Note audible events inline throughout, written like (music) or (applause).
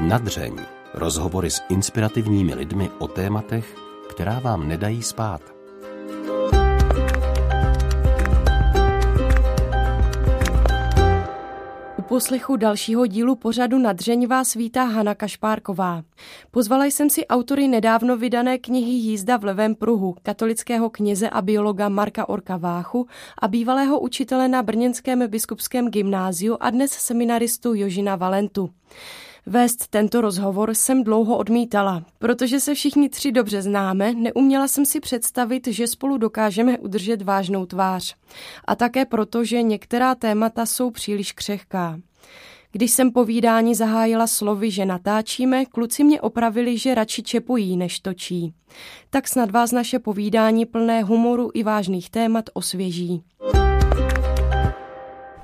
Nadřeň. Rozhovory s inspirativními lidmi o tématech, která vám nedají spát. U poslechu dalšího dílu pořadu Nadřeň vás vítá Hana Kašpárková. Pozvala jsem si autory nedávno vydané knihy Jízda v levém pruhu, katolického kněze a biologa Marka Orka Váchu a bývalého učitele na Brněnském biskupském gymnáziu a dnes seminaristu Jožina Valentu. Vést tento rozhovor jsem dlouho odmítala. Protože se všichni tři dobře známe, neuměla jsem si představit, že spolu dokážeme udržet vážnou tvář. A také proto, že některá témata jsou příliš křehká. Když jsem povídání zahájila slovy, že natáčíme, kluci mě opravili, že radši čepují, než točí. Tak snad vás naše povídání plné humoru i vážných témat osvěží.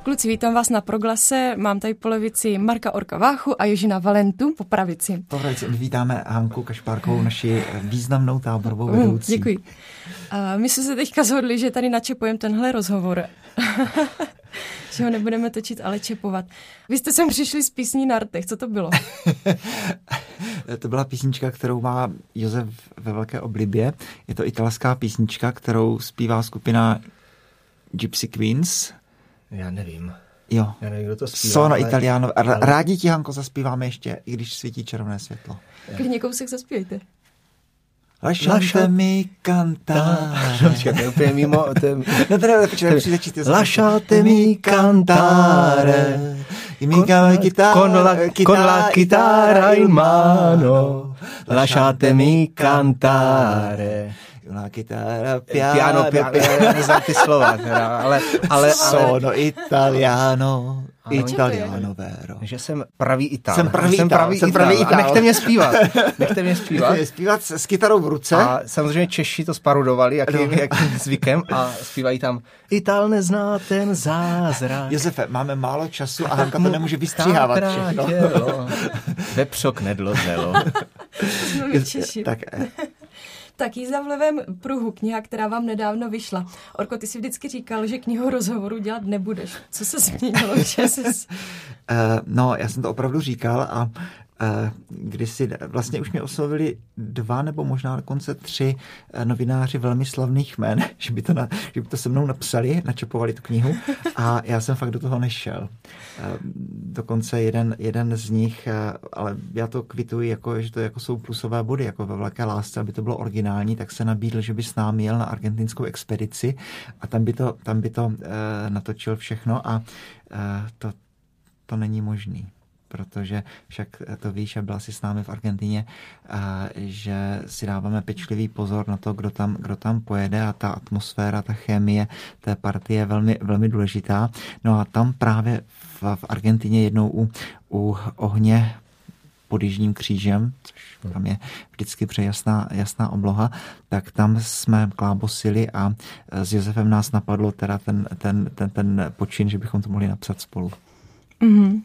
Kluci, vítám vás na proglase. Mám tady po levici Marka Orka Váchu a Ježina Valentu po pravici. Po pravici. Vítáme Hanku Kašpárkovou, naši významnou táborovou vedoucí. Děkuji. A my jsme se teďka zhodli, že tady načepujeme tenhle rozhovor. (laughs) že ho nebudeme točit, ale čepovat. Vy jste sem přišli s písní na rtech, co to bylo? (laughs) to byla písnička, kterou má Josef ve velké oblibě. Je to italská písnička, kterou zpívá skupina Gypsy Queens – já nevím. Jo. Já nevím, kdo to zpívá. Sono ale... Italiano. Ale... Rádi ti, Hanko, zaspíváme ještě, i když svítí červené světlo. Klidně kousek zaspívejte. Lasciatemi cantare. No, to je úplně mimo. To je... (laughs) no teda, počkej, přijde číst. Lasciatemi cantare. Con, con, la, con la chitarra in mano. Lasciatemi cantare una chitarra piano, piano, piano, neznám ty slova, teda, ale, ale, Sono italiano, ano, italiano vero. Že jsem pravý Ital. Jsem pravý jsem pravý, jsem pravý Ital. A nechte mě zpívat. Nechte mě zpívat. Nechte mě zpívat s kytarou v ruce. A samozřejmě Češi to sparudovali, jakým, no. jakým zvykem a zpívají tam Ital nezná ten zázrak. Josefe, máme málo času a Hanka to nemůže vystříhávat všechno. (laughs) Vepřok nedlozelo. tak, eh, tak jízda v levém pruhu, kniha, která vám nedávno vyšla. Orko, ty jsi vždycky říkal, že knihu rozhovoru dělat nebudeš. Co se změnilo? Že jsi... Uh, (laughs) no, já jsem to opravdu říkal a kdysi vlastně už mě oslovili dva nebo možná dokonce tři eh, novináři velmi slavných jmen, (laughs) že by to, na, že by to se mnou napsali, načepovali tu knihu a já jsem fakt do toho nešel. Eh, dokonce jeden, jeden z nich, ale já to kvituji, jako, že to jako jsou plusové body, jako ve Velké lásce, aby to bylo originální, tak se nabídl, že by s námi jel na argentinskou expedici a tam by to, tam by to natočil všechno a to, to není možný protože však to víš a byla si s námi v Argentině, že si dáváme pečlivý pozor na to, kdo tam, kdo tam pojede a ta atmosféra, ta chemie té partie je velmi, velmi důležitá. No a tam právě v, v Argentině jednou u, u ohně pod Jižním křížem, což tam je vždycky přejasná jasná obloha, tak tam jsme klábosili a s Josefem nás napadlo teda ten, ten, ten, ten počin, že bychom to mohli napsat spolu. Mm-hmm.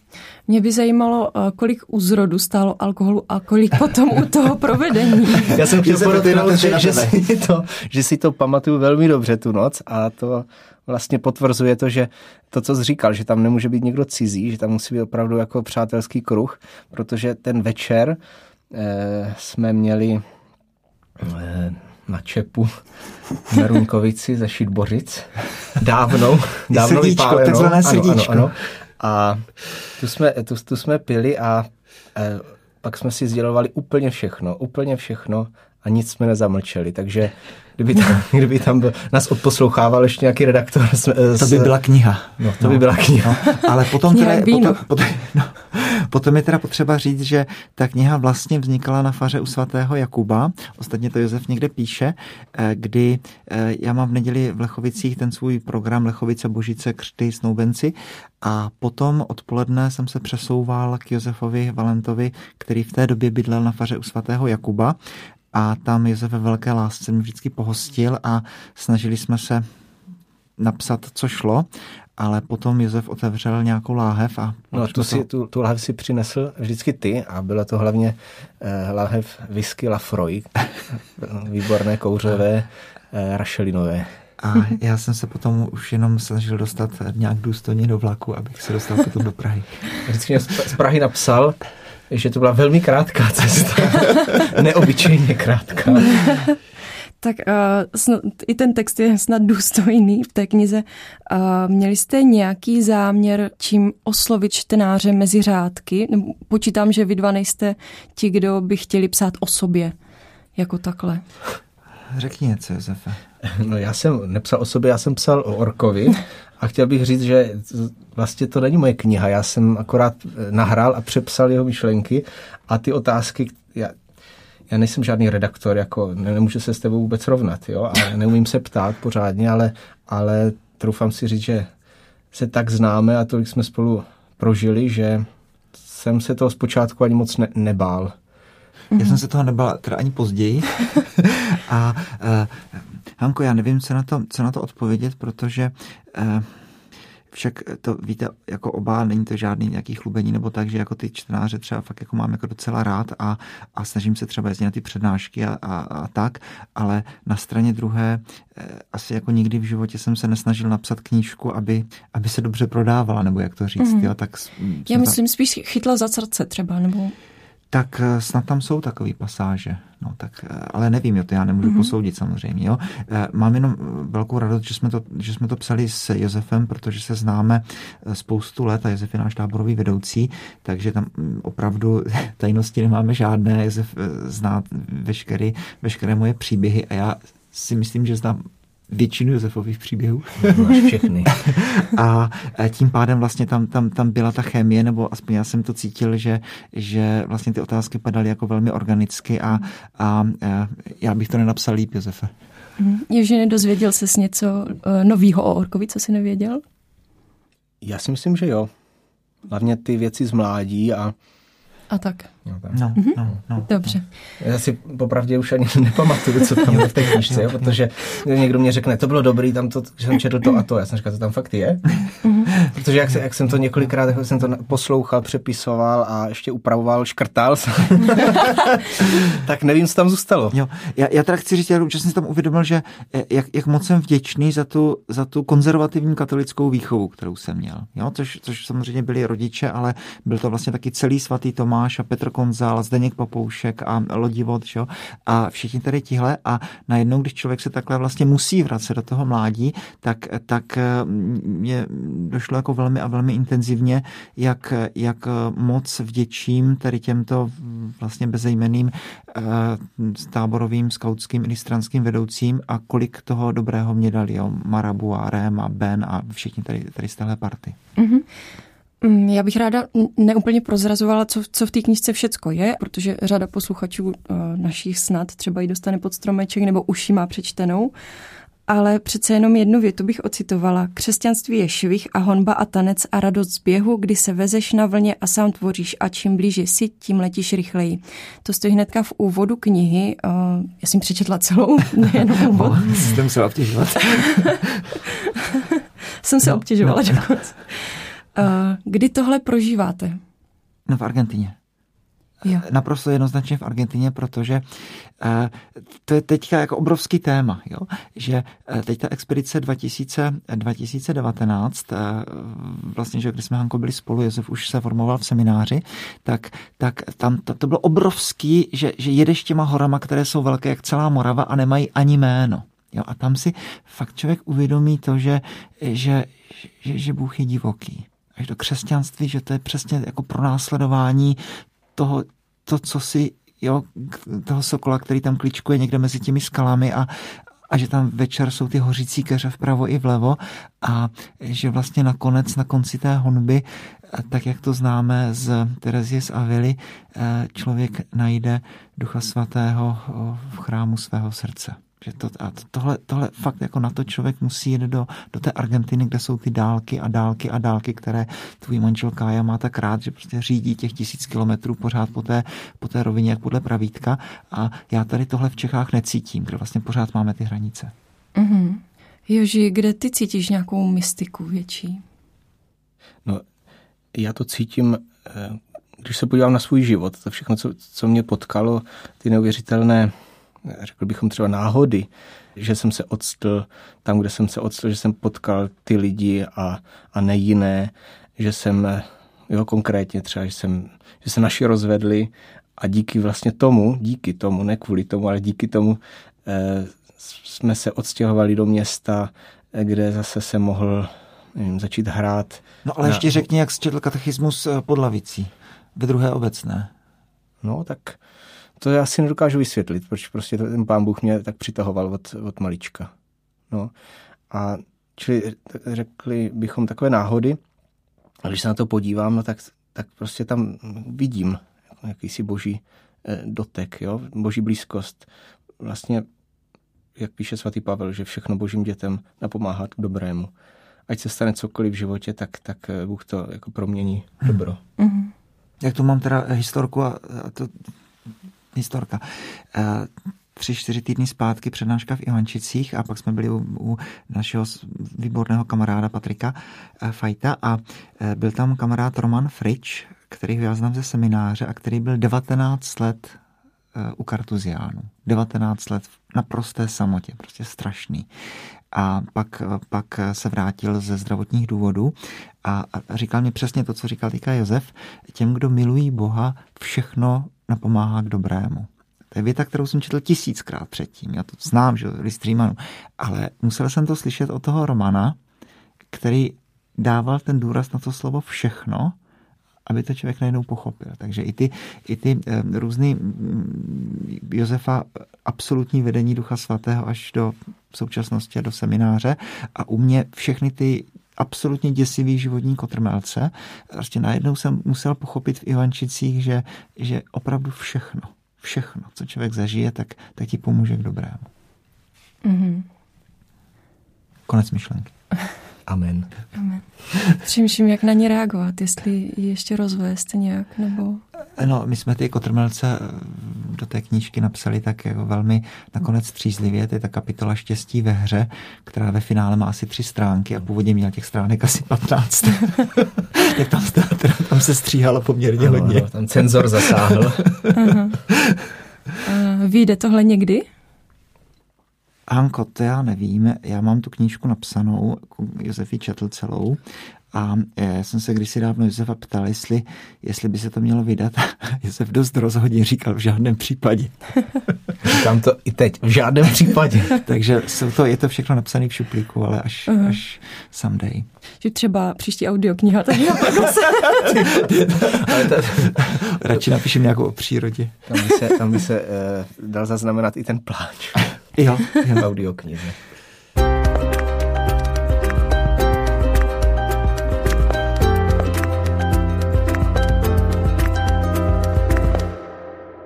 Mě by zajímalo, eh, kolik u zrodu stálo alkoholu a kolik potom u toho provedení. (laughs) Já jsem chtěl podotknout, že, že, si to, že si to pamatuju velmi dobře tu noc a to vlastně potvrzuje to, že to, co jsi říkal, že tam nemůže být někdo cizí, že tam musí být opravdu jako přátelský kruh, protože ten večer eh, jsme měli eh, na Čepu na Runkovici ze Šitbořic. Dávno, dávno srdíčko, vypáleno. Takzvané srdíčko. Ano, ano, ano. A tu jsme, tu, tu jsme pili a e, pak jsme si sdělovali úplně všechno, úplně všechno a nic jsme nezamlčeli, takže kdyby tam, (laughs) kdyby tam byl, nás odposlouchával ještě nějaký redaktor. S, to by byla kniha. No, to no. by byla kniha. No, ale potom, teda, potom, potom, no, potom je teda potřeba říct, že ta kniha vlastně vznikala na faře u svatého Jakuba, ostatně to Josef někde píše, eh, kdy eh, já mám v neděli v Lechovicích ten svůj program Lechovice, Božice, Křty, Snoubenci a potom odpoledne jsem se přesouval k Josefovi Valentovi, který v té době bydlel na faře u svatého Jakuba a tam Josef ve velké lásce mě vždycky pohostil a snažili jsme se napsat, co šlo, ale potom Josef otevřel nějakou láhev a... No, tu, si, tu, tu láhev si přinesl vždycky ty a byla to hlavně eh, láhev whisky Lafroy, (laughs) výborné kouřové, eh, rašelinové. A já jsem se potom už jenom snažil dostat nějak důstojně do vlaku, abych se dostal potom do Prahy. Vždycky mě z Prahy napsal, že to byla velmi krátká cesta. (laughs) Neobyčejně krátká. (laughs) Tak uh, snad, i ten text je snad důstojný v té knize. Uh, měli jste nějaký záměr, čím oslovit čtenáře mezi řádky? Nebo počítám, že vy dva nejste ti, kdo by chtěli psát o sobě, jako takhle. Řekni něco, Josefe. No já jsem nepsal o sobě, já jsem psal o Orkovi a chtěl bych říct, že vlastně to není moje kniha, já jsem akorát nahrál a přepsal jeho myšlenky. A ty otázky, já, já nejsem žádný redaktor, jako nemůžu se s tebou vůbec rovnat, jo, a neumím se ptát pořádně, ale, ale troufám si říct, že se tak známe a tolik jsme spolu prožili, že jsem se toho zpočátku ani moc ne, nebál. Já jsem se toho nebál teda ani později. (laughs) a uh, Hanko, já nevím, co na to, co na to odpovědět, protože uh, však to víte, jako oba, není to žádný nějaký chlubení nebo tak, že jako ty čtenáře třeba fakt jako mám jako docela rád a, a snažím se třeba jezdit na ty přednášky a, a, a tak, ale na straně druhé eh, asi jako nikdy v životě jsem se nesnažil napsat knížku, aby, aby se dobře prodávala, nebo jak to říct, mm. jo, tak... Já myslím tam... spíš chytla za srdce třeba, nebo tak eh, snad tam jsou takové pasáže. No, tak, eh, ale nevím, jo, to já nemůžu mm-hmm. posoudit samozřejmě. Jo. Eh, mám jenom velkou radost, že jsme, to, že jsme to psali s Josefem, protože se známe spoustu let a Josef je náš táborový vedoucí, takže tam mm, opravdu (laughs) tajnosti nemáme žádné. Josef zná veškeré, veškeré moje příběhy a já si myslím, že znám většinu Josefových příběhů. Máš všechny. (laughs) a tím pádem vlastně tam, tam, tam byla ta chemie, nebo aspoň já jsem to cítil, že, že vlastně ty otázky padaly jako velmi organicky a, a, a já bych to nenapsal líp, Josefe. Mhm. že nedozvěděl ses něco uh, novýho o Orkovi, co jsi nevěděl? Já si myslím, že jo. Hlavně ty věci z mládí a a tak. No, no, mhm. no, no, Dobře. Já si popravdě už ani (laughs) nepamatuju, co tam je v té knižce, jo, (laughs) protože někdo mě řekne, to bylo dobrý, tam to, že jsem četl to a to. Já jsem říkal, to tam fakt je. Mhm. protože jak, se, jak jsem to několikrát, jak jsem to poslouchal, přepisoval a ještě upravoval, škrtal, (laughs) tak nevím, co tam zůstalo. Jo, já, já teda chci říct, že jsem si tam uvědomil, že eh, jak, jak moc jsem vděčný za tu, za tu konzervativní katolickou výchovu, kterou jsem měl. Jo, což, což samozřejmě byli rodiče, ale byl to vlastně taky celý svatý Tomáš Tomáš a Petr Konzál, Zdeněk Papoušek a Lodivod, čo? a všichni tady tihle a najednou, když člověk se takhle vlastně musí vracet do toho mládí, tak, tak mě došlo jako velmi a velmi intenzivně, jak, jak moc vděčím tady těmto vlastně bezejmeným eh, táborovým, skautským, ilistranským vedoucím a kolik toho dobrého mě dali, jo? Marabu a Rém a Ben a všichni tady, tady z téhle party. Mm-hmm. Mm, já bych ráda neúplně prozrazovala, co, co v té knižce všecko je, protože řada posluchačů uh, našich snad třeba ji dostane pod stromeček nebo uši má přečtenou. Ale přece jenom jednu větu bych ocitovala. Křesťanství je švih a honba a tanec a radost z běhu, kdy se vezeš na vlně a sám tvoříš a čím blíže si, tím letíš rychleji. To stojí hnedka v úvodu knihy. Uh, já jsem přečetla celou, (laughs) nejenom (laughs) úvod. Jsem se obtěžovat. (laughs) jsem se no, obtěžovala no, dokonce. Kdy tohle prožíváte? No v Argentině. Jo. Naprosto jednoznačně v Argentině, protože uh, to je teďka jako obrovský téma, jo? že teď ta expedice 2000, 2019, uh, vlastně, že když jsme Hanko byli spolu, Josef už se formoval v semináři, tak, tak tam to, to bylo obrovský, že, že jedeš těma horama, které jsou velké jak celá Morava a nemají ani jméno. Jo? A tam si fakt člověk uvědomí to, že, že, že, že Bůh je divoký do křesťanství, že to je přesně jako pronásledování toho, to, co si, jo, toho sokola, který tam kličkuje někde mezi těmi skalami a, a že tam večer jsou ty hořící keře vpravo i vlevo a že vlastně nakonec na konci té honby, tak jak to známe z Terezie z Avily, člověk najde Ducha Svatého v chrámu svého srdce. Že to, a tohle, tohle fakt jako na to člověk musí jít do, do té Argentiny, kde jsou ty dálky a dálky a dálky, které tvůj manžel Kája má tak rád, že prostě řídí těch tisíc kilometrů pořád po té, po té rovině, jak podle pravítka. A já tady tohle v Čechách necítím, kde vlastně pořád máme ty hranice. Mm-hmm. Joži, kde ty cítíš nějakou mystiku větší? No, já to cítím, eh, když se podívám na svůj život, to všechno, co, co mě potkalo, ty neuvěřitelné řekl bychom třeba náhody, že jsem se odstl tam, kde jsem se odstl, že jsem potkal ty lidi a, a ne jiné, že jsem jo, konkrétně třeba, že, jsem, že se naši rozvedli a díky vlastně tomu, díky tomu, ne kvůli tomu, ale díky tomu eh, jsme se odstěhovali do města, kde zase se mohl nevím, začít hrát. No ale na... ještě řekni, jak jsi četl katechismus eh, pod lavicí ve druhé obecné. No tak to já si nedokážu vysvětlit, proč prostě ten pán Bůh mě tak přitahoval od, od malička. No. A čili řekli bychom takové náhody, a když se na to podívám, no tak, tak prostě tam vidím jakýsi boží eh, dotek, jo? boží blízkost. Vlastně, jak píše svatý Pavel, že všechno božím dětem napomáhá k dobrému. Ať se stane cokoliv v životě, tak, tak eh, Bůh to jako promění dobro. Mm-hmm. Jak tu mám teda historku a, a to historka. Uh, tři, čtyři týdny zpátky přednáška v Ivančicích a pak jsme byli u, u našeho výborného kamaráda Patrika uh, Fajta a uh, byl tam kamarád Roman Frič, který já znám ze semináře a který byl 19 let u Kartuziánu. 19 let v naprosté samotě, prostě strašný. A pak, pak se vrátil ze zdravotních důvodů a, říkal mi přesně to, co říkal týka Josef. Těm, kdo milují Boha, všechno napomáhá k dobrému. To je věta, kterou jsem četl tisíckrát předtím. Já to znám, že list Římanu. Ale musel jsem to slyšet od toho Romana, který dával ten důraz na to slovo všechno, aby to člověk najednou pochopil. Takže i ty, i ty e, různý mm, Josefa absolutní vedení Ducha Svatého až do současnosti a do semináře a u mě všechny ty absolutně děsivý životní kotrmelce. Prostě najednou jsem musel pochopit v Ivančicích, že, že opravdu všechno, všechno, co člověk zažije, tak, tak ti pomůže k dobrému. Mm-hmm. Konec myšlenky. (laughs) Amen. Amen. Přemýšlím, jak na ně reagovat, jestli ještě rozvést nějak, nebo... No, my jsme ty kotrmelce eh, do té knížky napsali tak jako velmi nakonec střízlivě. To je ta kapitola Štěstí ve hře, která ve finále má asi tři stránky a původně měla těch stránek asi 15. (laughs) tak tam, teda, tam se stříhalo poměrně ano, hodně. Ano, tam cenzor zasáhl. Vyjde tohle někdy? Hanko, to já nevím. Já mám tu knížku napsanou, Josefi četl celou a já e, jsem se kdysi dávno Josefa ptal, jestli, jestli by se to mělo vydat. (laughs) Josef dost rozhodně říkal v žádném případě. (laughs) Říkám to i teď, v žádném případě. (laughs) Takže jsou to, je to všechno napsané v šuplíku, ale až, uh-huh. až someday. Že třeba příští audiokniha, tak já Radši napíšem nějakou o přírodě. Tam by se, tam by se uh, dal zaznamenat i ten pláč. Jo, jo. (laughs) V audioknize.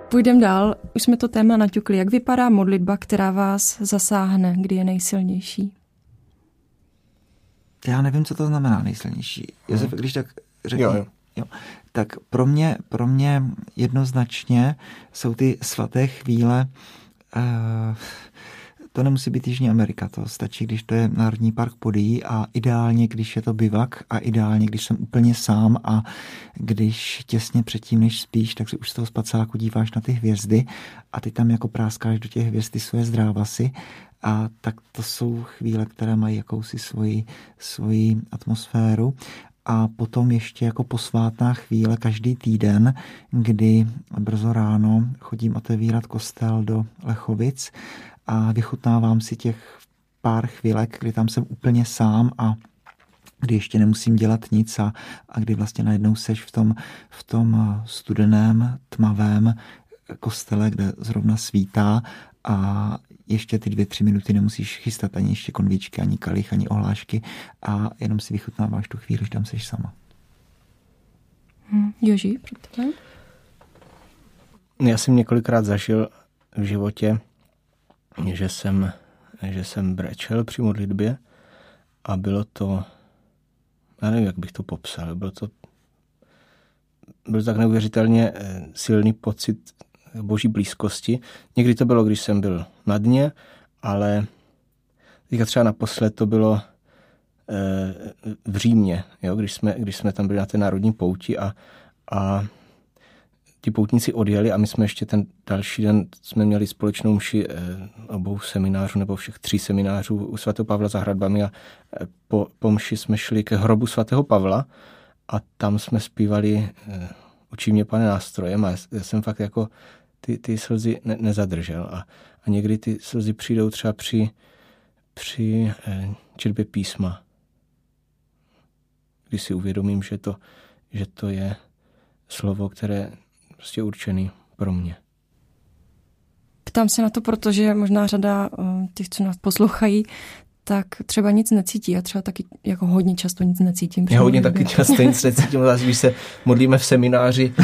Půjdeme dál, už jsme to téma naťukli. Jak vypadá modlitba, která vás zasáhne, kdy je nejsilnější? Já nevím, co to znamená nejsilnější. Josef, hmm. když tak řekni. Jo, jo. Jo. Tak pro mě, pro mě jednoznačně jsou ty svaté chvíle uh, to nemusí být Jižní Amerika, to stačí, když to je Národní park Podí a ideálně, když je to bivak a ideálně, když jsem úplně sám a když těsně předtím, než spíš, tak si už z toho spacáku díváš na ty hvězdy a ty tam jako práskáš do těch hvězd ty svoje zdrávasy a tak to jsou chvíle, které mají jakousi svoji, svoji atmosféru a potom ještě jako posvátná chvíle každý týden, kdy brzo ráno chodím otevírat kostel do Lechovic a vychutnávám si těch pár chvílek, kdy tam jsem úplně sám a kdy ještě nemusím dělat nic a, a kdy vlastně najednou seš v tom, v tom studeném, tmavém kostele, kde zrovna svítá a ještě ty dvě, tři minuty nemusíš chystat ani ještě konvičky, ani kalich, ani ohlášky a jenom si vychutnáváš tu chvíli, že tam seš sama. Hmm, Joži, pro tebe? Já jsem několikrát zažil v životě, že jsem, že jsem brečel při modlitbě a bylo to, já nevím, jak bych to popsal, bylo to byl tak neuvěřitelně eh, silný pocit boží blízkosti. Někdy to bylo, když jsem byl na dně, ale teďka třeba naposled to bylo eh, v Římě, jo, když, jsme, když jsme tam byli na té národní pouti a, a ti poutníci odjeli a my jsme ještě ten další den jsme měli společnou mši eh, obou seminářů nebo všech tří seminářů u svatého Pavla za hradbami a eh, po, po mši jsme šli ke hrobu svatého Pavla a tam jsme zpívali Učí mě pane nástrojem a já jsem fakt jako ty, ty slzy ne, nezadržel a, a někdy ty slzy přijdou třeba při, při eh, četbě písma, kdy si uvědomím, že to, že to je slovo, které prostě určený pro mě. Ptám se na to, protože možná řada uh, těch, co nás poslouchají, tak třeba nic necítí. Já třeba taky jako hodně často nic necítím. Já hodně taky často nic necítím, zase když se modlíme v semináři (laughs)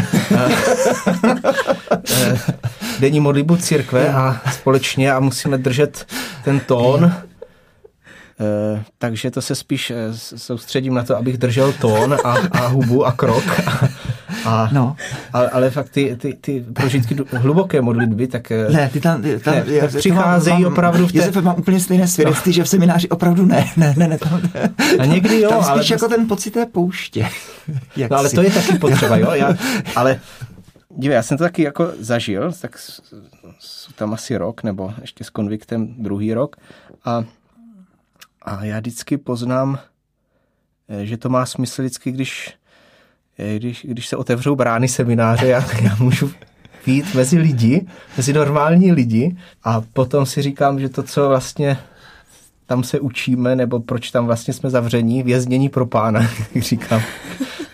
denní modlitbu církve a společně a musíme držet ten tón Eh, takže to se spíš eh, soustředím na to, abych držel tón a, a hubu a krok. A, a, no. ale, ale fakt ty, ty, ty prožitky hluboké modlitby, tak, eh, ne, ty tam, ty tam ne, tak přicházejí mám, opravdu v té... Josef, mám úplně stejné svědectví, no. že v semináři opravdu ne, ne, ne, ne, tam ne. A někdy jo, tam spíš ale... jako ten pocit té pouště. (laughs) no ale si. to je taky potřeba, jo, já, (laughs) ale Dívej, já jsem to taky jako zažil, tak tam asi rok, nebo ještě s konviktem druhý rok a a já vždycky poznám, eh, že to má smysl vždycky, když, když, když se otevřou brány semináře, já, já můžu jít mezi lidi, mezi normální lidi a potom si říkám, že to, co vlastně tam se učíme, nebo proč tam vlastně jsme zavření, věznění pro pána, (laughs) jak říkám.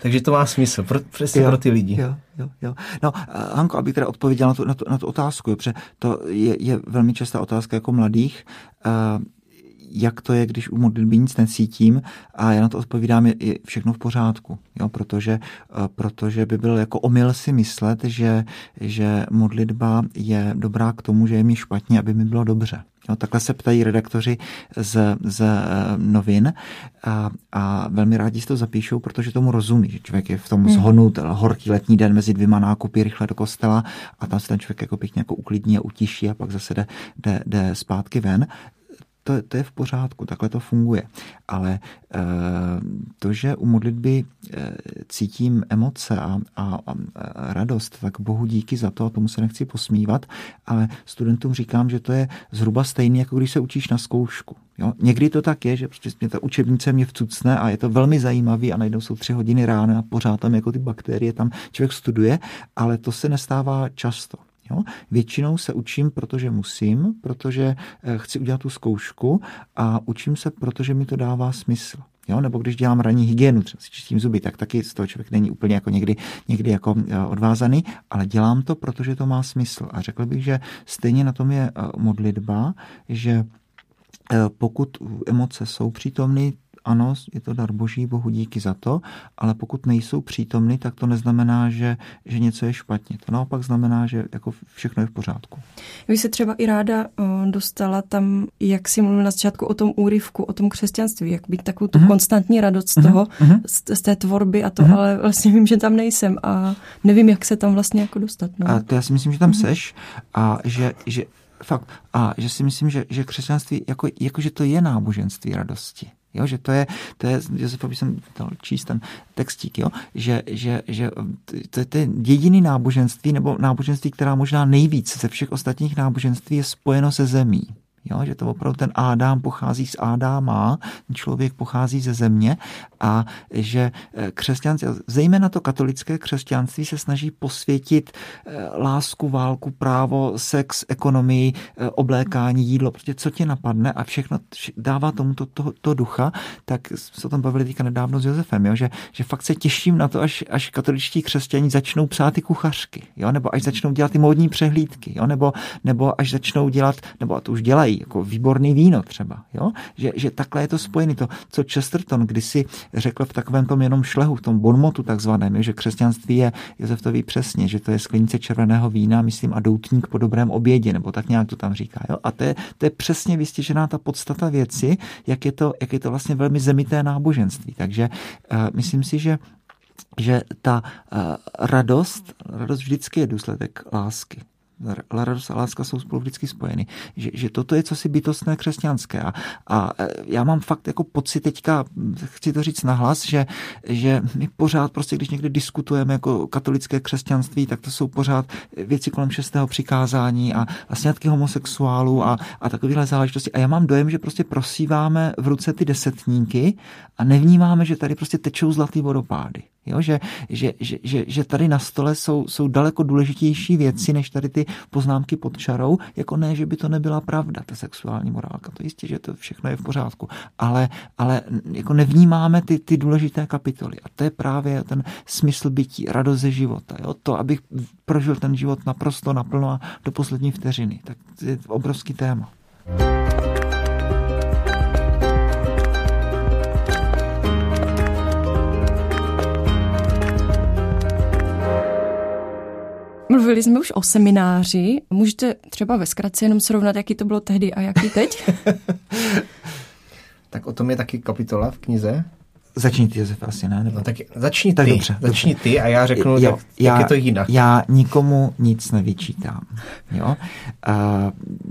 Takže to má smysl, pro, přesně jo, pro ty lidi. Jo, jo, jo. No, Hanko, abych teda odpověděl na tu, na tu, na tu otázku, protože to je, je velmi častá otázka jako mladých. Uh, jak to je, když u modlitby nic necítím a já na to odpovídám, je, je všechno v pořádku, jo, protože, eh, protože by byl jako omyl si myslet, že, že modlitba je dobrá k tomu, že je mi špatně, aby mi bylo dobře. Jo, takhle se ptají redaktoři z, z eh, novin a, a velmi rádi si to zapíšou, protože tomu rozumí, že člověk je v tom hmm. zhonu, horký letní den mezi dvěma nákupy rychle do kostela a tam se ten člověk jako pěkně jako uklidní a utiší a pak zase jde, jde, jde zpátky ven to, to je v pořádku, takhle to funguje. Ale e, to, že u modlitby e, cítím emoce a, a, a radost, tak bohu díky za to, a tomu se nechci posmívat, ale studentům říkám, že to je zhruba stejný, jako když se učíš na zkoušku. Jo? Někdy to tak je, že prostě mě ta učebnice mě vcucne a je to velmi zajímavý a najednou jsou tři hodiny ráno a pořád tam jako ty bakterie tam člověk studuje, ale to se nestává často. Jo? Většinou se učím, protože musím, protože eh, chci udělat tu zkoušku a učím se, protože mi to dává smysl. Jo? Nebo když dělám ranní hygienu, třeba si čistím zuby, tak taky z toho člověk není úplně jako někdy, někdy jako eh, odvázaný, ale dělám to, protože to má smysl. A řekl bych, že stejně na tom je eh, modlitba, že pokud emoce jsou přítomny, ano, je to dar boží, bohu díky za to, ale pokud nejsou přítomny, tak to neznamená, že, že něco je špatně. To naopak znamená, že jako všechno je v pořádku. Vy se třeba i ráda dostala tam, jak si mluvil na začátku o tom úryvku, o tom křesťanství, jak být takovou tu uh-huh. konstantní radost z mhm. toho, uh-huh. z, z té tvorby a to, uh-huh. ale vlastně vím, že tam nejsem a nevím, jak se tam vlastně jako dostat. No. A to já si myslím, že tam uh-huh. seš a že, že fakt, a že si myslím, že, že křesťanství, jako, jako že to je náboženství radosti. Jo, že to je, to je, Josefovi jsem dal číst ten textík, jo, že, že, že to, je, to je jediný náboženství, nebo náboženství, která možná nejvíc ze všech ostatních náboženství je spojeno se zemí. Jo, že to opravdu ten Ádám pochází z Ádáma, člověk pochází ze země a že eh, křesťanství, zejména to katolické křesťanství se snaží posvětit eh, lásku, válku, právo, sex, ekonomii, eh, oblékání, jídlo, prostě co tě napadne a všechno dává tomu to, to, ducha, tak se o tom bavili teďka nedávno s Josefem, jo, že, že fakt se těším na to, až, až katoličtí křesťaní začnou psát ty kuchařky, jo, nebo až začnou dělat ty módní přehlídky, jo, nebo, nebo až začnou dělat, nebo to už dělají, jako výborný víno třeba, jo? Že, že takhle je to spojené. To, co Chesterton kdysi řekl v takovém tom jenom šlehu, v tom bonmotu takzvaném, že křesťanství je, Josef to ví přesně, že to je sklenice červeného vína, myslím, a doutník po dobrém obědě, nebo tak nějak to tam říká. Jo? A to je, to je přesně vystěžená ta podstata věci, jak je to, jak je to vlastně velmi zemité náboženství. Takže uh, myslím si, že že ta uh, radost, radost vždycky je důsledek lásky radost a láska jsou spolu vždycky spojeny. Že, že toto je cosi bytostné křesťanské. A, a e, já mám fakt jako pocit teďka, chci to říct nahlas, že, že my pořád prostě, když někdy diskutujeme jako katolické křesťanství, tak to jsou pořád věci kolem šestého přikázání a, a sňatky homosexuálů a, a takovéhle záležitosti. A já mám dojem, že prostě prosíváme v ruce ty desetníky a nevnímáme, že tady prostě tečou zlatý vodopády. Jo? Že, že, že, že, že tady na stole jsou, jsou daleko důležitější věci, než tady ty poznámky pod čarou, jako ne, že by to nebyla pravda, ta sexuální morálka. To jistě, že to všechno je v pořádku, ale, ale jako nevnímáme ty, ty důležité kapitoly. A to je právě ten smysl bytí, radost ze života. Jo? To, abych prožil ten život naprosto naplno a do poslední vteřiny. Tak to je obrovský téma. Mluvili jsme už o semináři. Můžete třeba ve zkratce jenom srovnat, jaký to bylo tehdy a jaký teď? (laughs) tak o tom je taky kapitola v knize. Začni ty, Josef, asi ne? Nebo... No, tak začni tak ty. Dobře, začni dobře. ty a já řeknu, jo, jak, já, jak je to jinak. Já nikomu nic nevyčítám. Jo? Uh,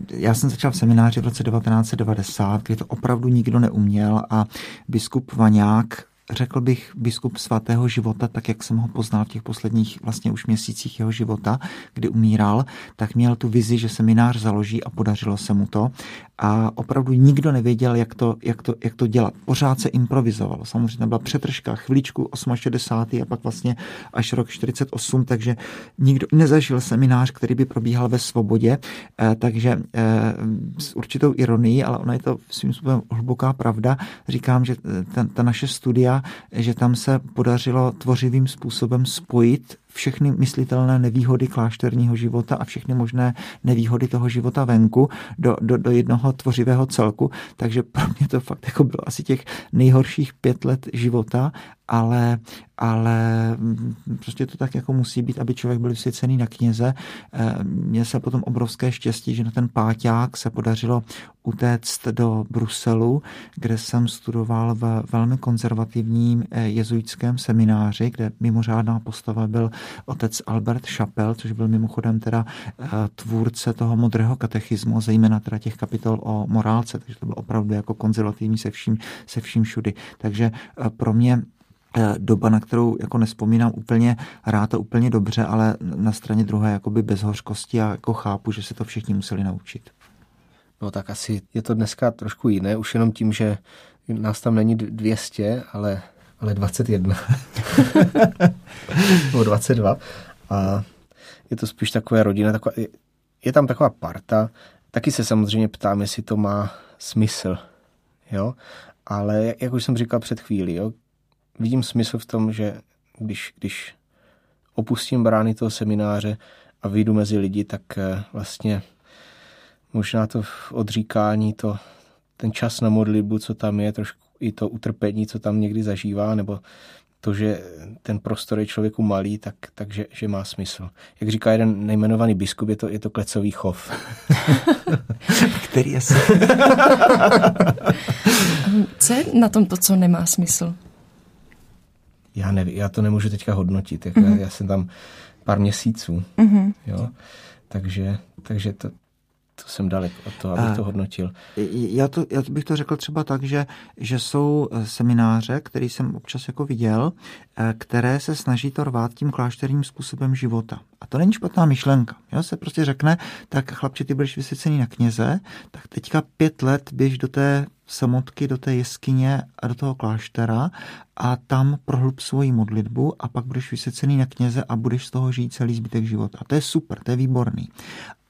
já jsem začal v semináři v roce 1990, kdy to opravdu nikdo neuměl a biskup Vaňák řekl bych, biskup svatého života, tak jak jsem ho poznal v těch posledních vlastně už měsících jeho života, kdy umíral, tak měl tu vizi, že seminář založí a podařilo se mu to. A opravdu nikdo nevěděl, jak to, jak to, jak to dělat. Pořád se improvizovalo. Samozřejmě byla přetržka, chvíličku 68. a pak vlastně až rok 48, takže nikdo nezažil seminář, který by probíhal ve svobodě, eh, takže eh, s určitou ironií, ale ona je to svým způsobem hluboká pravda. Říkám, že ta, ta naše studia že tam se podařilo tvořivým způsobem spojit všechny myslitelné nevýhody klášterního života a všechny možné nevýhody toho života venku do, do, do jednoho tvořivého celku. Takže pro mě to fakt jako bylo asi těch nejhorších pět let života, ale, ale mm, prostě to tak jako musí být, aby člověk byl vysvěcený na kněze. Eh, Měl se potom obrovské štěstí, že na ten páťák se podařilo utéct do Bruselu, kde jsem studoval v velmi konzervativním eh, jezuitském semináři, kde mimořádná postava byl otec Albert Šapel, což byl mimochodem teda eh, tvůrce toho modrého katechismu, zejména teda těch kapitol o morálce, takže to bylo opravdu jako konzervativní se vším, se vším všudy. Takže pro mě doba, na kterou jako nespomínám úplně rád a úplně dobře, ale na straně druhé jakoby bez hořkosti a jako chápu, že se to všichni museli naučit. No tak asi je to dneska trošku jiné, už jenom tím, že nás tam není 200, ale ale 21. (laughs) Nebo 22. A je to spíš takové rodina, taková, je tam taková parta. Taky se samozřejmě ptám, jestli to má smysl. Jo? Ale jak už jsem říkal před chvílí, jo? Vidím smysl v tom, že když, když opustím brány toho semináře a vyjdu mezi lidi, tak eh, vlastně možná to odříkání, to, ten čas na modlitbu, co tam je, trošku i to utrpení, co tam někdy zažívá, nebo to, že ten prostor je člověku malý, tak, takže že má smysl. Jak říká jeden nejmenovaný biskup, je to, je to klecový chov. (laughs) Který je se... co je na tom to, co nemá smysl? Já nevím, já to nemůžu teďka hodnotit. Jak mm-hmm. já, mhm. já jsem tam pár měsíců. Mm-hmm. Jo? Takže, takže to, to jsem dalek od toho, abych to hodnotil. Já, to, já bych to řekl třeba tak, že, že jsou eh, semináře, které jsem občas jako viděl, eh, které se snaží to rvát tím klášterním způsobem života. A to není špatná myšlenka. Jo? Se prostě řekne, tak chlapče, ty budeš vysvěcený na kněze, tak teďka pět let běž do té samotky, do té jeskyně a do toho kláštera a tam prohlub svoji modlitbu a pak budeš vysvěcený na kněze a budeš z toho žít celý zbytek života. A to je super, to je výborný.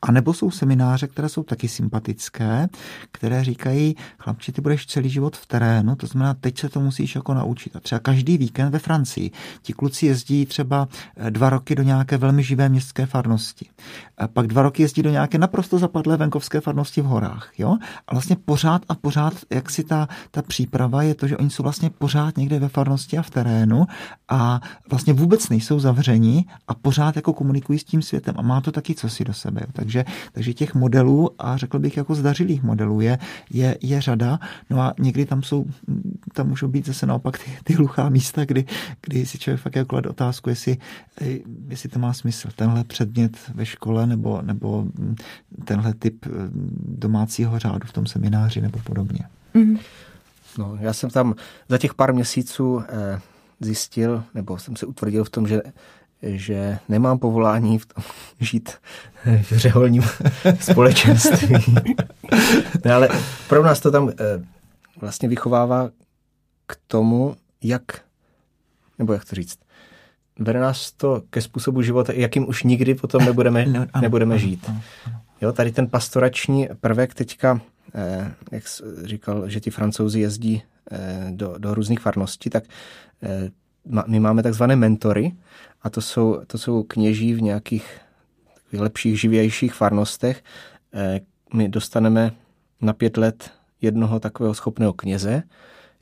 A nebo jsou semináře, které jsou taky sympatické, které říkají, chlapči, ty budeš celý život v terénu, to znamená, teď se to musíš jako naučit. A třeba každý víkend ve Francii ti kluci jezdí třeba eh, dva roky do nějaké velmi živé městské farnosti. A pak dva roky jezdí do nějaké naprosto zapadlé venkovské farnosti v horách. Jo? A vlastně pořád a pořád, jak si ta, ta příprava je to, že oni jsou vlastně pořád někde ve farnosti a v terénu a vlastně vůbec nejsou zavření a pořád jako komunikují s tím světem a má to taky co si do sebe. Takže takže, takže těch modelů a řekl bych jako zdařilých modelů je, je, je řada. No a někdy tam jsou, tam můžou být zase naopak ty, ty hluchá místa, kdy, kdy si člověk fakt jako klade otázku, jestli, jestli to má smysl. Tenhle předmět ve škole nebo, nebo tenhle typ eh, domácího řádu v tom semináři nebo podobně. Mm. No, já jsem tam za těch pár měsíců eh, zjistil, nebo jsem se utvrdil v tom, že že nemám povolání v tom, (laughs) žít v řeholním (laughs) společenství. (laughs) ne, ale pro nás to tam eh, vlastně vychovává k tomu, jak, nebo jak to říct, vede nás to ke způsobu života, jakým už nikdy potom nebudeme, no, nebudeme žít. Jo, tady ten pastorační prvek teďka, eh, jak říkal, že ti francouzi jezdí eh, do, do různých farností, tak eh, my máme takzvané mentory a to jsou, to jsou kněží v nějakých lepších, živějších farnostech. Eh, my dostaneme na pět let jednoho takového schopného kněze,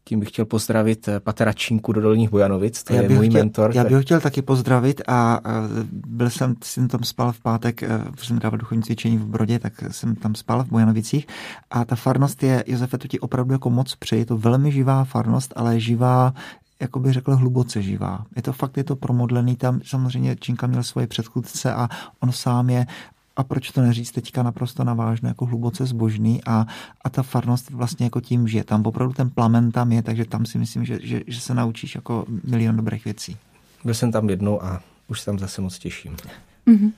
tím bych chtěl pozdravit eh, Patera Čínku do Dolních Bojanovic, to já je můj chtěl, mentor. Já bych ho chtěl taky pozdravit a byl jsem, jsem tam spal v pátek, eh, protože jsem dával duchovní cvičení v Brodě, tak jsem tam spal v Bojanovicích a ta farnost je, Josefe, to ti opravdu jako moc přeji, je to velmi živá farnost, ale živá jako bych řekl, hluboce živá. Je to fakt, je to promodlený, tam samozřejmě Čínka měl svoje předchůdce a on sám je a proč to neříct teďka naprosto navážně, jako hluboce zbožný a, a ta farnost vlastně jako tím žije. Tam opravdu ten plamen tam je, takže tam si myslím, že, že, že se naučíš jako milion dobrých věcí. Byl jsem tam jednou a už se tam zase moc těším. Mm-hmm.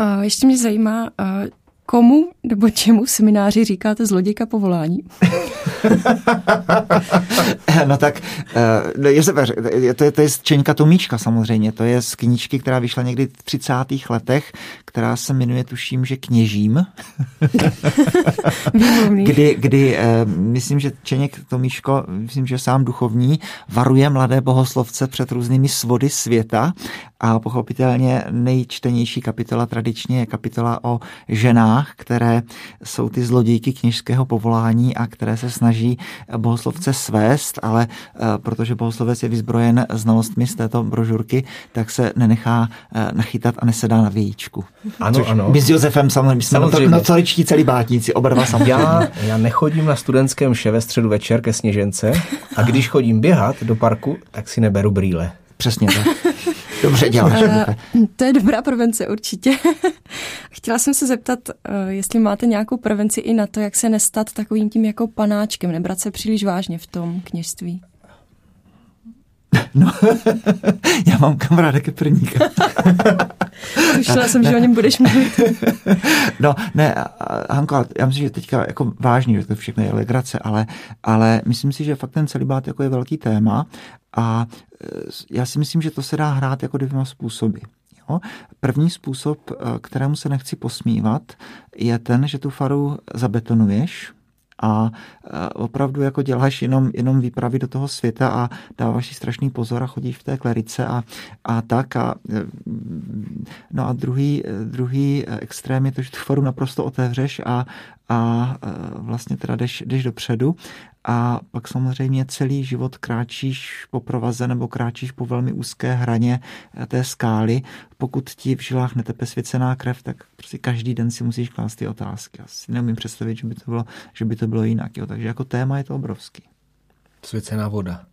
Uh, ještě mě zajímá, uh, komu nebo čemu semináři říkáte zlodějka povolání? (laughs) no tak, uh, je, to, je, to je z Čeňka Tomíčka samozřejmě, to je z knížky, která vyšla někdy v 30. letech, která se jmenuje, tuším, že Kněžím. (laughs) kdy, kdy uh, myslím, že Čeněk Tomíčko, myslím, že sám duchovní, varuje mladé bohoslovce před různými svody světa a pochopitelně nejčtenější kapitola tradičně je kapitola o ženách, které jsou ty zlodějky kněžského povolání a které se snaží bohoslovce svést, ale eh, protože bohoslovec je vyzbrojen znalostmi z této brožurky, tak se nenechá eh, nachytat a nesedá na vějíčku. Ano, Což ano. My s Josefem samozřejmě, jsme samozřejmě. notoričtí celý bátníci, oba dva samozřejmě. Já, já nechodím na studentském vše ve středu večer ke sněžence a když chodím běhat do parku, tak si neberu brýle. Přesně tak. Dobře děláš. Uh, to je dobrá prevence určitě. (laughs) Chtěla jsem se zeptat, uh, jestli máte nějakou prevenci i na to, jak se nestat takovým tím jako panáčkem, nebrat se příliš vážně v tom kněžství. (laughs) No, (laughs) já mám kamaráda Keprníka. Tušila jsem, že o něm budeš mluvit. No, ne, Hanko, já myslím, že teďka jako vážný, že to všechno je legrace, ale, ale myslím si, že fakt ten celibát jako je velký téma a já si myslím, že to se dá hrát jako dvěma způsoby. Jo? První způsob, e, kterému se nechci posmívat, je ten, že tu faru zabetonuješ, a opravdu jako děláš jenom, jenom výpravy do toho světa a dáváš si strašný pozor a chodíš v té klerice a, a tak. A, no a druhý, druhý extrém je to, že tu faru naprosto otevřeš a, a vlastně teda jdeš, jdeš dopředu a pak samozřejmě celý život kráčíš po provaze nebo kráčíš po velmi úzké hraně té skály. Pokud ti v žilách netepe svěcená krev, tak prostě každý den si musíš klást ty otázky. Já si neumím představit, že by to bylo, že by to bylo jinak. Jo. Takže jako téma je to obrovský. Svěcená voda.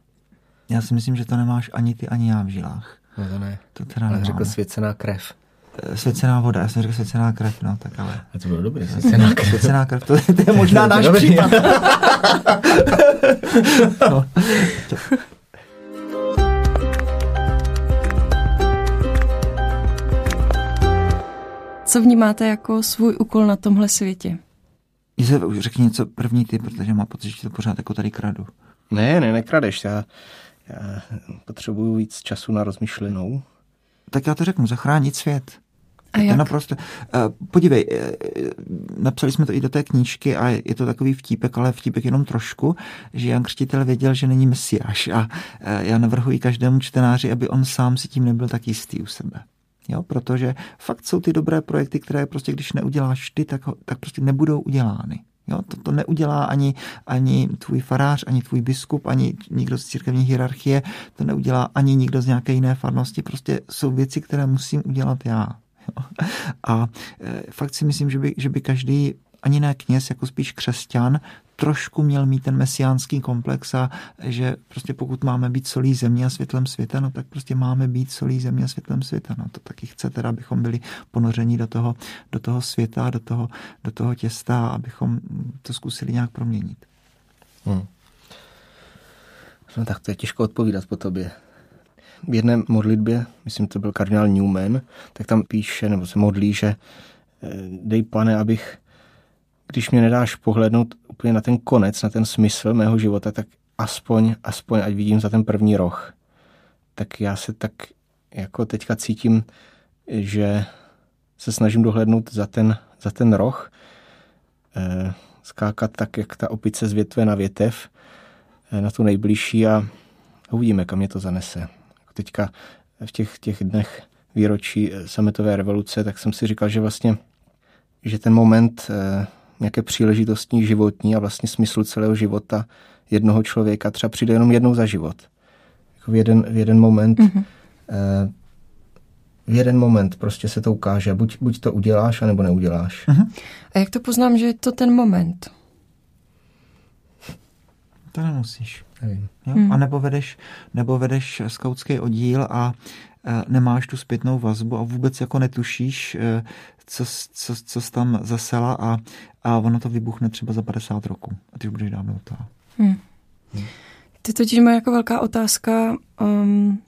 Já si myslím, že to nemáš ani ty, ani já v žilách. No to ne. To teda Ale řekl svěcená krev. Svěcená voda, já jsem řekl svěcená krev, no tak ale... A to bylo dobré, (laughs) svěcená krev. Svěcená krev, to, to je možná náš dobrý. případ. (laughs) no. Co vnímáte jako svůj úkol na tomhle světě? se už řekni něco první ty, protože má pocit, že to pořád jako tady kradu. Ne, ne, nekradeš. Já, já potřebuju víc času na rozmyšlenou tak já to řeknu, zachránit svět. A jak? naprosto. Eh, podívej, eh, napsali jsme to i do té knížky a je to takový vtípek, ale vtípek jenom trošku, že Jan Křtitel věděl, že není mesiáš a eh, já navrhuji každému čtenáři, aby on sám si tím nebyl tak jistý u sebe. Jo, protože fakt jsou ty dobré projekty, které prostě, když neuděláš ty, tak, tak prostě nebudou udělány. Jo, to, to neudělá ani, ani tvůj farář, ani tvůj biskup, ani nikdo z církevní hierarchie, to neudělá ani nikdo z nějaké jiné farnosti. Prostě jsou věci, které musím udělat já. (laughs) A e, fakt si myslím, že by, že by každý ani ne kněz, jako spíš křesťan, trošku měl mít ten mesiánský komplex a že prostě pokud máme být solí země a světlem světa, no tak prostě máme být solí země a světlem světa. No to taky chce teda, abychom byli ponoření do toho, do toho světa, do toho, do toho těsta, abychom to zkusili nějak proměnit. Hmm. No tak to je těžko odpovídat po tobě. V jedné modlitbě, myslím, to byl kardinál Newman, tak tam píše, nebo se modlí, že eh, dej pane, abych když mě nedáš pohlednout úplně na ten konec, na ten smysl mého života, tak aspoň, aspoň ať vidím za ten první roh. Tak já se tak jako teďka cítím, že se snažím dohlednout za ten, za ten roh, eh, skákat tak, jak ta opice z větve na větev, eh, na tu nejbližší a uvidíme, kam mě to zanese. Teďka v těch, těch dnech výročí eh, sametové revoluce, tak jsem si říkal, že vlastně, že ten moment eh, nějaké příležitostní životní a vlastně smysl celého života jednoho člověka třeba přijde jenom jednou za život. Jako v, jeden, v jeden moment mm-hmm. v jeden moment prostě se to ukáže. Buď, buď to uděláš, anebo neuděláš. Uh-huh. A jak to poznám, že je to ten moment? To nemusíš. Nevím. Jo? Hmm. A nebo vedeš, nebo vedeš skautský oddíl a e, nemáš tu zpětnou vazbu a vůbec jako netušíš, e, co, co, co jsi tam zasela a, a ono to vybuchne třeba za 50 roků. A ty už budeš dávno to. Hmm. Hmm. Ty totiž má jako velká otázka, um,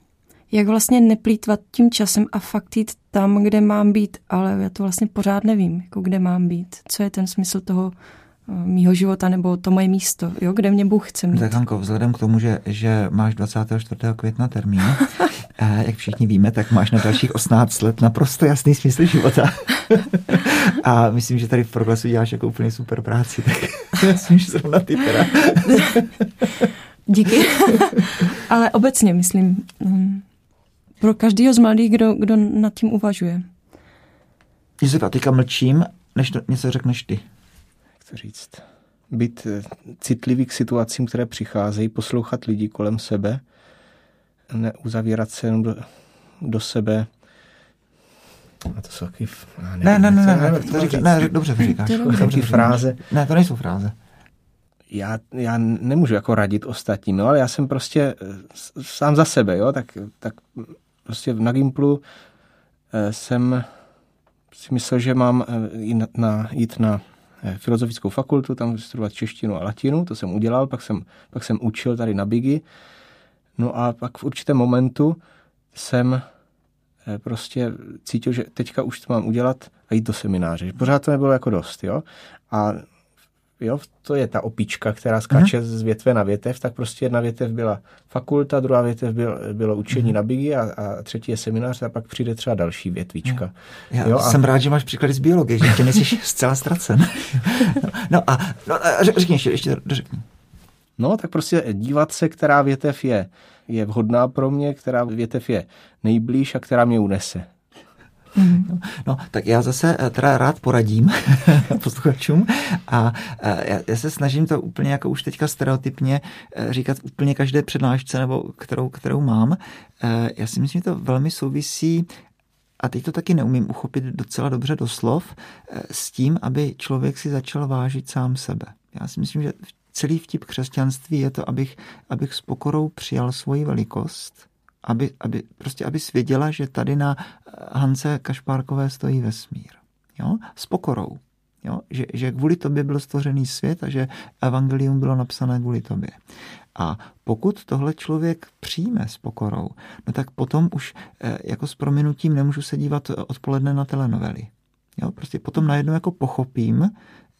jak vlastně neplýtvat tím časem a fakt jít tam, kde mám být, ale já to vlastně pořád nevím, jako kde mám být. Co je ten smysl toho mýho života nebo to moje místo, jo, kde mě Bůh chce mít. Tak Hanko, vzhledem k tomu, že, že máš 24. května termín, (laughs) eh, jak všichni víme, tak máš na dalších 18 let naprosto jasný smysl života. (laughs) a myslím, že tady v Progresu děláš jako úplně super práci, tak (laughs) myslím, že zrovna ty teda. Díky. Ale obecně myslím, hm, pro každého z mladých, kdo, kdo nad tím uvažuje. Josefa, teďka mlčím, než to něco řekneš ty. Jak to říct? Být eh, citlivý k situacím, které přicházejí, poslouchat lidi kolem sebe, neuzavírat se jenom do, do sebe. A to jsou taky... Ne, ne, ne, ne, ne, to říká, ne, dobře to říkáš. Dobře, fráze. Ne, to nejsou fráze. Já, já nemůžu jako radit ostatním, ale já jsem prostě eh, sám za sebe, jo, tak, tak prostě na Gimplu eh, jsem si myslel, že mám jít na, jít na filozofickou fakultu, tam studovat češtinu a latinu, to jsem udělal, pak jsem, pak jsem učil tady na Bigi. No a pak v určitém momentu jsem prostě cítil, že teďka už to mám udělat a jít do semináře. Pořád to nebylo jako dost, jo. A jo, to je ta opička, která skáče uh-huh. z větve na větev, tak prostě jedna větev byla fakulta, druhá větev byl, bylo učení uh-huh. na Bigi a, a třetí je seminář a pak přijde třeba další větvička. Já jo, jsem a... rád, že máš příklady z biologie, že tě nejsi (laughs) zcela ztracen. (laughs) no a, no a řekni ještě, ještě řekni. No, tak prostě dívat se, která větev je, je vhodná pro mě, která větev je nejblíž a která mě unese. Mm-hmm. No, tak já zase eh, teda rád poradím (laughs) posluchačům a eh, já, já se snažím to úplně jako už teďka stereotypně eh, říkat úplně každé přednášce, nebo kterou, kterou mám. Já si myslím, že to velmi souvisí a teď to taky neumím uchopit docela dobře do slov, s tím, aby člověk si začal vážit sám sebe. Já si myslím, že celý vtip křesťanství je to, abych, abych s pokorou přijal svoji velikost, aby, aby, prostě aby věděla, že tady na Hance Kašpárkové stojí vesmír. Jo? S pokorou. Jo? Že, že kvůli tobě byl stvořený svět a že evangelium bylo napsané kvůli tobě. A pokud tohle člověk přijme s pokorou, no tak potom už eh, jako s prominutím nemůžu se dívat odpoledne na telenovely. Jo? Prostě potom najednou jako pochopím,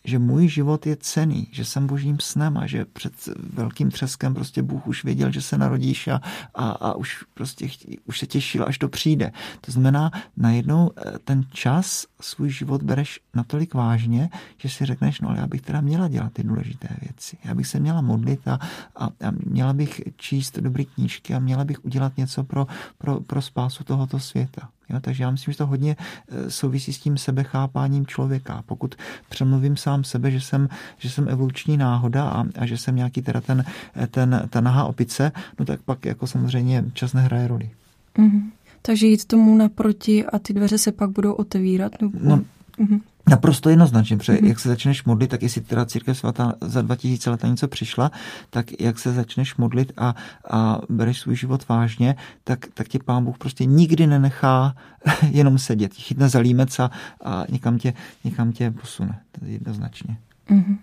že můj život je cený, že jsem božím snem a že před velkým třeskem prostě Bůh už věděl, že se narodíš a, a, a už prostě už se těšil, až to přijde. To znamená, najednou eh, ten čas, svůj život bereš natolik vážně, že si řekneš, no ale já bych teda měla dělat ty důležité věci. Já bych se měla modlit a, a, a měla bych číst dobré knížky a měla bych udělat něco pro, pro, pro spásu tohoto světa. Jo, takže já myslím, že to hodně eh, souvisí s tím sebechápáním člověka. Pokud přemluvím sám sebe, že jsem, že jsem evoluční náhoda a, a že jsem nějaký teda ten, ten, ta nahá opice, no tak pak jako samozřejmě čas nehraje roli. Mm-hmm. Takže jít tomu naproti a ty dveře se pak budou otevírat? Nebo... No, mm-hmm. Naprosto jednoznačně, protože mm-hmm. jak se začneš modlit, tak jestli teda církev svatá za 2000 let něco přišla, tak jak se začneš modlit a, a bereš svůj život vážně, tak, tak tě pán Bůh prostě nikdy nenechá (laughs) jenom sedět. Chytne za límec a, a někam, tě, někam tě posune. To je jednoznačně. Mm-hmm.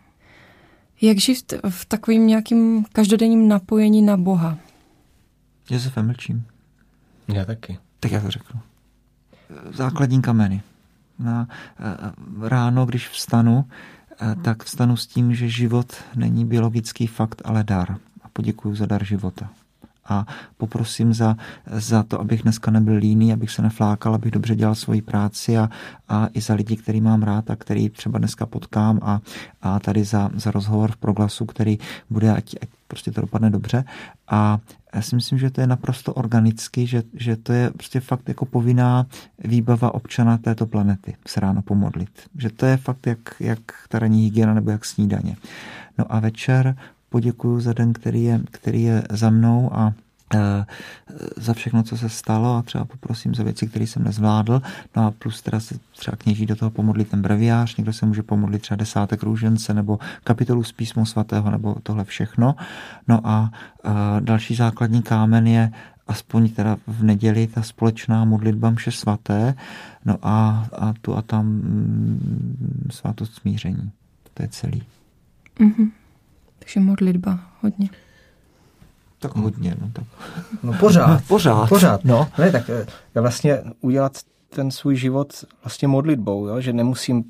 Jak žít v takovým nějakým každodenním napojení na Boha? Josefe, mlčím. Já taky. Tak já to řeknu. Základní kameny na eh, ráno, když vstanu, eh, tak vstanu s tím, že život není biologický fakt, ale dar. A poděkuju za dar života. A poprosím za, za to, abych dneska nebyl líný, abych se neflákal, abych dobře dělal svoji práci a, a i za lidi, který mám rád a který třeba dneska potkám a, a tady za, za rozhovor v proglasu, který bude, ať, ať prostě to dopadne dobře. A já si myslím, že to je naprosto organicky, že, že to je prostě fakt jako povinná výbava občana této planety se ráno pomodlit. Že to je fakt jak, jak ta ranní hygiena nebo jak snídaně. No a večer poděkuju za den, který je, který je za mnou a e, za všechno, co se stalo a třeba poprosím za věci, které jsem nezvládl. No a plus teda se třeba kněží do toho pomodlit ten breviář, někdo se může pomodlit třeba desátek růžence nebo kapitolu z písmu svatého nebo tohle všechno. No a e, další základní kámen je aspoň teda v neděli ta společná modlitba mše svaté, no a, a tu a tam mm, svátost smíření. To je celý. Mm-hmm. Takže modlitba hodně. Tak hodně, no tak. (laughs) No pořád. (laughs) pořád. Pořád. No. Ne, tak eh, já vlastně udělat ten svůj život vlastně modlitbou, jo? že nemusím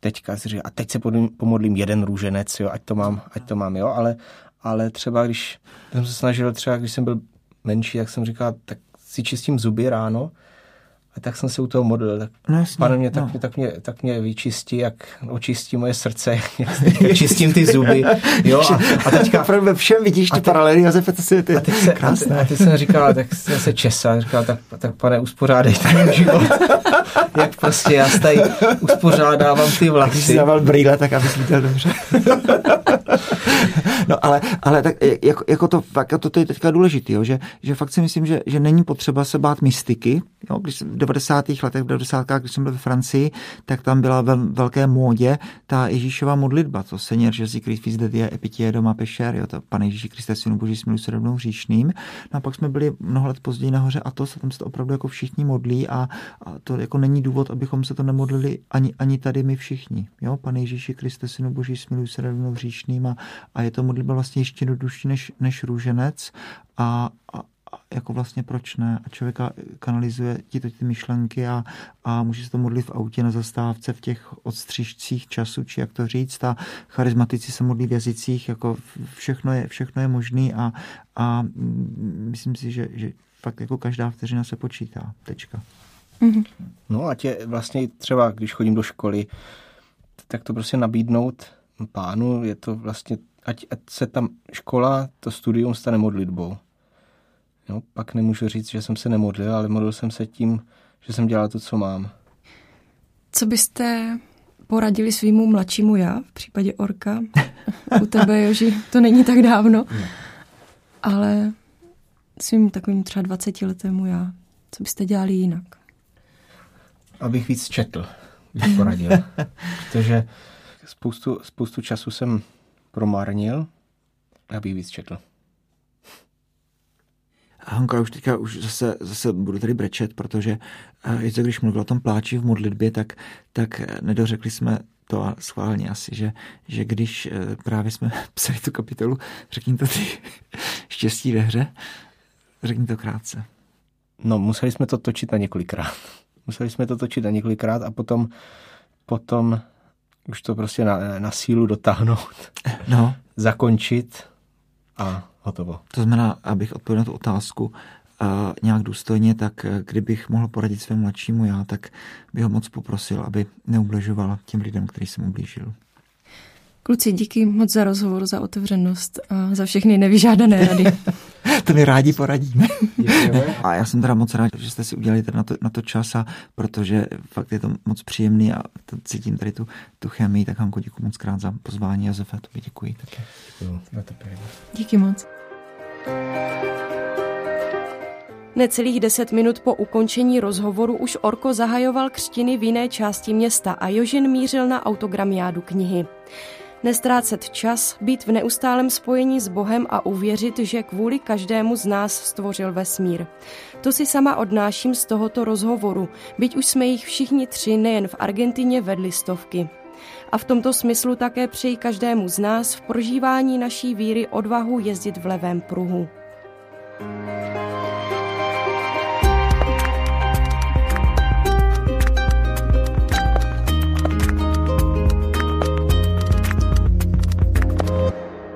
teďka říct, a teď se pomodlím jeden růženec, jo? ať to mám, ať to mám, jo, ale, ale třeba když jsem se snažil, třeba když jsem byl menší, tak jsem říkal, tak si čistím zuby ráno, a tak jsem se u toho modlil. Tak, no jasně, pane mě, tak, no. mě, tak, mě, tak mě vyčistí, jak očistí moje srdce, (laughs) jak (laughs) čistím ty zuby. Jo, a, a teďka... Ve všem vidíš ty paralely, Josefe, to si ty a teď se, krásné. A teď jsem říkal, tak jsem se česal, říkal, tak, tak pane, uspořádej ten (laughs) život. jak prostě já tady uspořádávám ty vlasy. Když jsi dával brýle, tak abys viděl dobře. no ale, ale tak jako, jako to, jako to, to je teďka důležité, jo, že, že fakt si myslím, že, že není potřeba se bát mystiky. Jo, když 90. letech, v 90. když jsem byl ve Francii, tak tam byla ve velké módě ta Ježíšova modlitba, to Seigneur Jésus Christ fils de epitie doma pešer, jo, to Pane Ježíši Kriste, synu Boží, smiluj se rovnou hříšným. No a pak jsme byli mnoho let později nahoře a to se tam se to opravdu jako všichni modlí a, a to jako není důvod, abychom se to nemodlili ani, ani tady my všichni. Jo, Pane Ježíši Kriste, synu Boží, smiluj se rovnou hříšným a, a je to modlitba vlastně ještě jednodušší než, než růženec a, a, jako vlastně proč ne? A člověka kanalizuje ti to ty myšlenky a, a může se to modlit v autě na zastávce v těch odstřižcích času, či jak to říct. A charizmatici se modlí v jazycích, jako všechno je, všechno je možný a, a myslím si, že, že fakt jako každá vteřina se počítá. Tečka. Mm-hmm. No a tě vlastně třeba, když chodím do školy, tak to prostě nabídnout pánu, je to vlastně, ať, ať se tam škola, to studium stane modlitbou. Jo, pak nemůžu říct, že jsem se nemodlil, ale modlil jsem se tím, že jsem dělal to, co mám. Co byste poradili svýmu mladšímu já v případě Orka? U tebe, Joži, to není tak dávno. Ale svým takovým třeba 20 letému já. Co byste dělali jinak? Abych víc četl, bych poradil. (laughs) Protože spoustu, spoustu času jsem promarnil, abych víc četl. Hanka, už teďka už zase, zase budu tady brečet, protože uh, když mluvil o tom pláči v modlitbě, tak, tak nedořekli jsme to a schválně asi, že, že když uh, právě jsme (laughs) psali tu kapitolu, řekni to ty (laughs) štěstí ve hře, řekni to krátce. No, museli jsme to točit na několikrát. (laughs) Museli jsme to točit na několikrát a potom, potom už to prostě na, na sílu dotáhnout, no. zakončit a hotovo. To znamená, abych odpověděl na tu otázku uh, nějak důstojně, tak uh, kdybych mohl poradit svému mladšímu já, tak bych ho moc poprosil, aby neubližoval těm lidem, který jsem ublížil. Kluci, díky moc za rozhovor, za otevřenost a za všechny nevyžádané rady. (laughs) (laughs) to mi rádi poradíme. (laughs) a já jsem teda moc rád, že jste si udělali na to, na to čas, a protože fakt je to moc příjemný a cítím tady tu, tu chemii, tak Hanko, děkuji moc krát za pozvání. Josefe, tobě děkuji taky. Děkuji. Díky moc. Necelých deset minut po ukončení rozhovoru už Orko zahajoval křtiny v jiné části města a Jožin mířil na autogramiádu knihy. Nestrácet čas, být v neustálém spojení s Bohem a uvěřit, že kvůli každému z nás stvořil vesmír. To si sama odnáším z tohoto rozhovoru, byť už jsme jich všichni tři nejen v Argentině vedli stovky. A v tomto smyslu také přeji každému z nás v prožívání naší víry odvahu jezdit v levém pruhu.